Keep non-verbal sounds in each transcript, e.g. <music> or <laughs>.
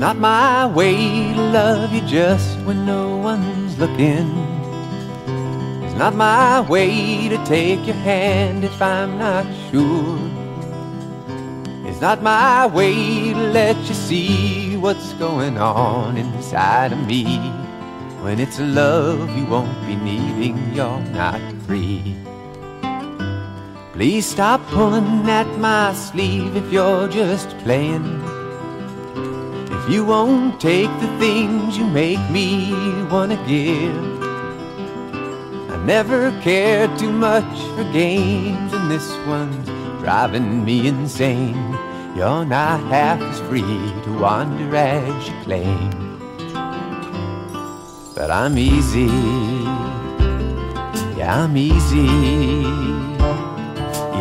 not my way to love you just when no one's looking. It's not my way to take your hand if I'm not sure. It's not my way to let you see what's going on inside of me. When it's a love you won't be needing, you're not free. Please stop pulling at my sleeve if you're just playing. If you won't take the things you make me wanna give. I never cared too much for games, and this one's driving me insane. You're not half as free to wander as you claim. But I'm easy, yeah, I'm easy.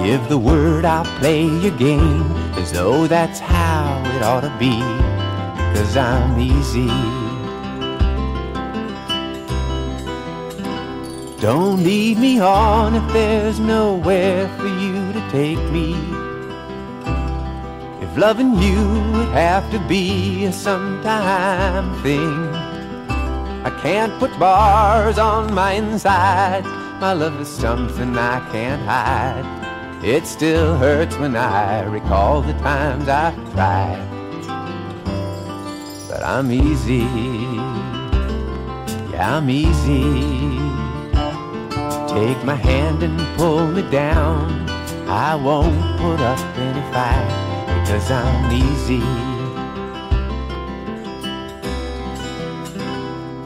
Give the word, I'll play your game as though that's how it ought to be. Cause I'm easy. Don't lead me on if there's nowhere for you to take me. If loving you would have to be a sometime thing, I can't put bars on my inside. My love is something I can't hide. It still hurts when I recall the times I've tried. But I'm easy, yeah, I'm easy. Take my hand and pull me down. I won't put up any fight because I'm easy.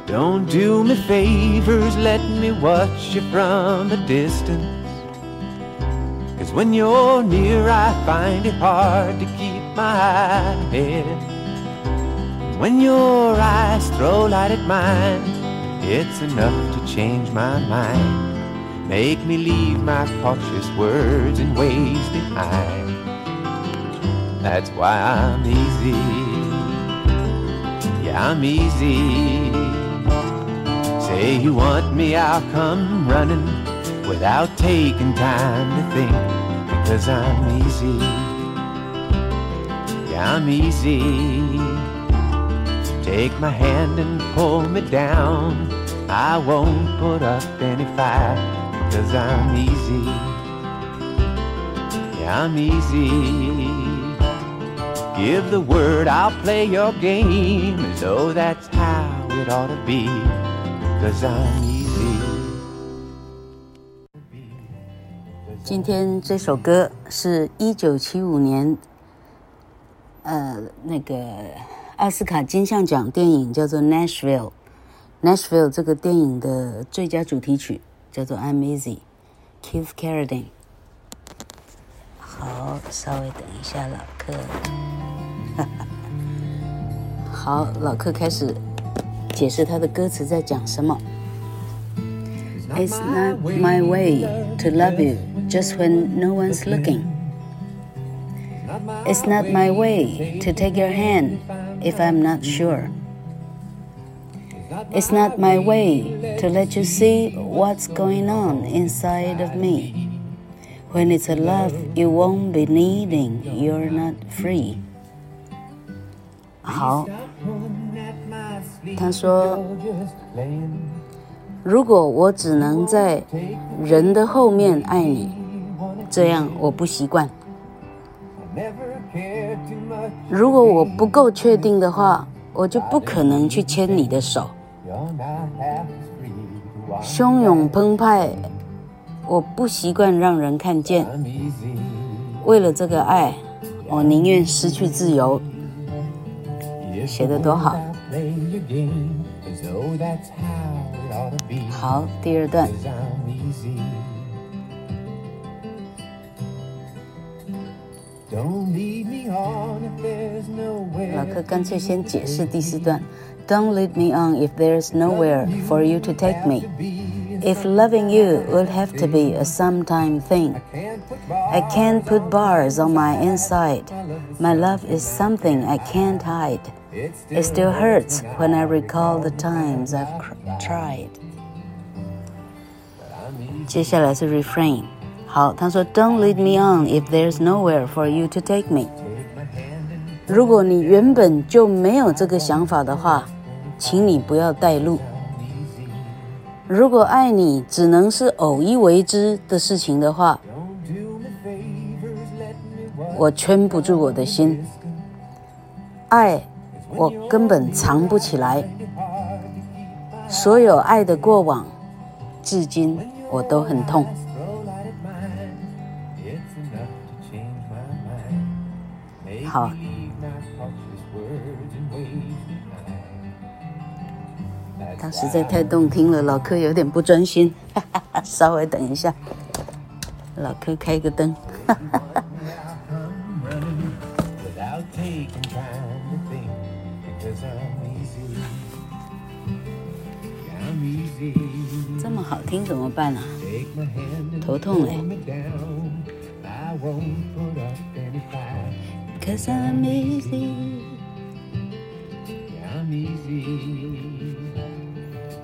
Don't do me favors, let me watch you from a distance. Cause when you're near, I find it hard to keep my head. When your eyes throw light at mine, it's enough to change my mind. Make me leave my cautious words and ways behind. That's why I'm easy. Yeah, I'm easy. Say you want me, I'll come running without taking time to think. Because I'm easy. Yeah, I'm easy. Take my hand and pull me down. I won't put up any fight because I'm easy. Yeah, I'm easy. Give the word, I'll play your game as though that's how it ought to be because I'm easy. 今天这首歌是一九七五年，呃，那个 奥斯卡金像奖电影叫做《Nashville》，Nashville 这个电影的最佳主题曲叫做《I'm Easy》，Keith Carradine。好，稍微等一下，老客。好，老客开始解释他的歌词在讲什么。It's <laughs> not my way to love you just when no one's looking. It's not my way to take your hand if I'm not sure. It's not my way to let you see what's going on inside of me. When it's a love you won't be needing, you're not free. 好，他说。如果我只能在人的后面爱你，这样我不习惯。 如果我不够确定的话，我就不可能去牵你的手。汹涌澎湃，我不习惯让人看见。为了这个爱，我宁愿失去自由。写的多好！好，第二段。老柯干脆先解释第四段。Don't lead me on if there's nowhere for you to take me. If loving you would have to be a sometime thing, I can't put bars on my inside. My love is something I can't hide. It still hurts when I recall the times I've tried. 接下来是 refrain。 好，他说 Don't lead me on if there's nowhere for you to take me. 如果你原本就没有这个想法的话，请你不要带路。如果爱你只能是偶一为之的事情的话，我圈不住我的心。爱，我根本藏不起来。所有爱的过往，至今我都很痛。好。他实在太动听了，老柯有点不专心，<laughs> 稍微等一下，老柯开个灯。<laughs> 这么好听怎么办啊？头痛嘞。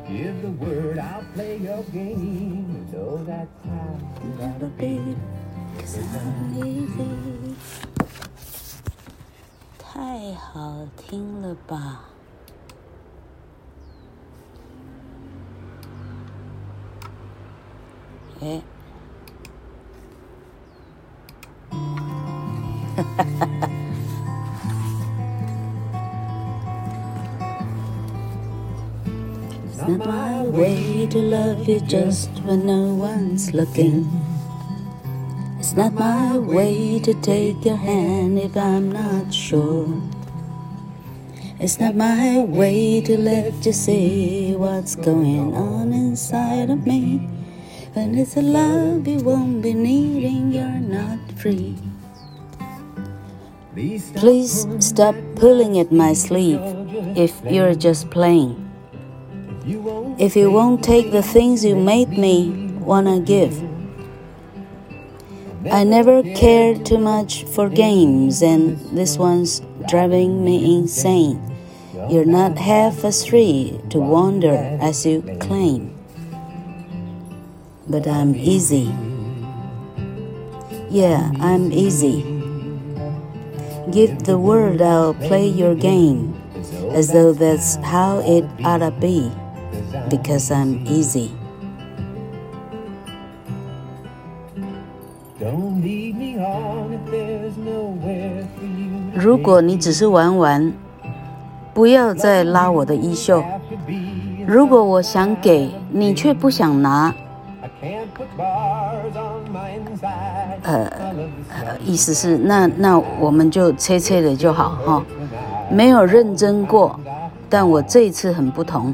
Give the word, I'll play your game. Know that time gotta be, cause I'm easy. 太好听了吧！哎，哈哈哈 <laughs> not my way to love you just when no one's looking. It's not my way to take your hand if I'm not sure. It's not my way to let you see what's going on inside of me. When it's a love you won't be needing, you're not free. Please stop pulling at my sleeve if you're just playing. If you won't take the things you made me wanna give. I never cared too much for games, and this one's driving me insane. You're not half as free to wander as you claim. But I'm easy. Yeah, I'm easy. Give the word I'll play your game, as though that's how it ought to be because I'm easy. Don't leave me on if there's nowhere for you. 如果你只是玩玩，不要再拉我的衣袖。如果我想给你却不想拿，呃，意思是那那我们就切切的就好哈，没有认真过，但我这一次很不同。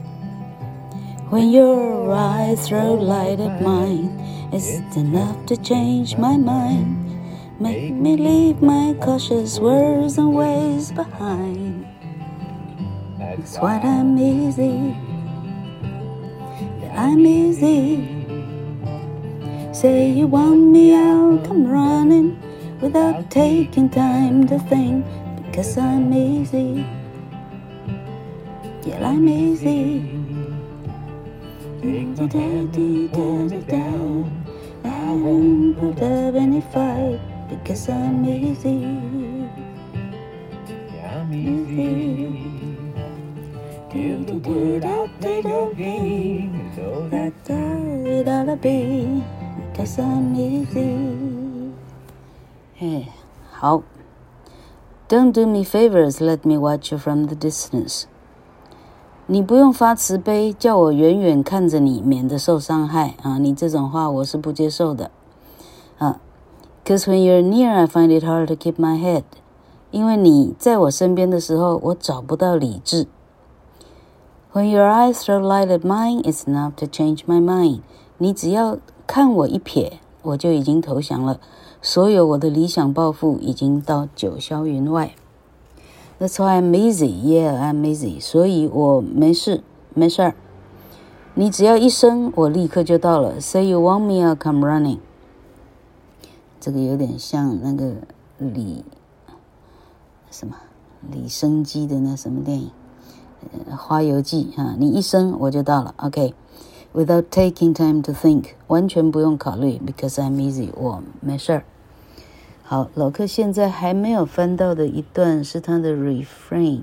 When your eyes throw light at mine, it's enough to change my mind. Make me leave my cautious words and ways behind. That's why I'm easy. Yeah, I'm easy. Say you want me, I'll come running without taking time to think. Because I'm easy. Yeah, I'm easy. Take the daddy down. I won't put up any fight because I'm easy. I'm easy. Till the word I'll play your game. So that ought to be because I'm easy. Hey, how? Don't do me favors, let me watch you from the distance. 你不用发慈悲，叫我远远看着你，免得受伤害啊！你这种话我是不接受的啊。Cause when you're near, I find it hard to keep my head。因为你在我身边的时候，我找不到理智。When your eyes throw light at mine, it's enough to change my mind。你只要看我一瞥，我就已经投降了。所有我的理想抱负已经到九霄云外。That's why I'm easy. Yeah, I'm easy. 所以我没事，没事儿。你只要一声，我立刻就到了。Say you want me, I'll come running. 这个有点像那个李什么李生基的那什么电影，呃，《花游记》啊，你一声我就到了。OK，without、okay. taking time to think，完全不用考虑，because I'm easy，我没事儿。 好，老客现在还没有翻到的一段是他的 refrain。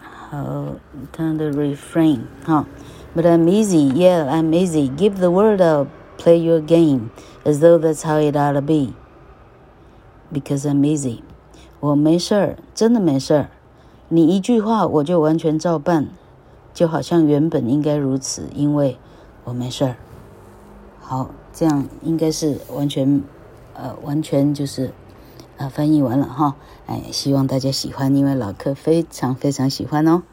好，他的 refrain 哈。But I'm easy, yeah, I'm easy. Give the word up, play your game, as though that's how it ought to be. Because I'm easy. 我没事儿，真的没事儿。你一句话我就完全照办，就好像原本应该如此，因为我没事儿。好， 这样应该是完全，呃，完全就是，呃，翻译完了哈。哎，希望大家喜欢，因为老客非常非常喜欢哦。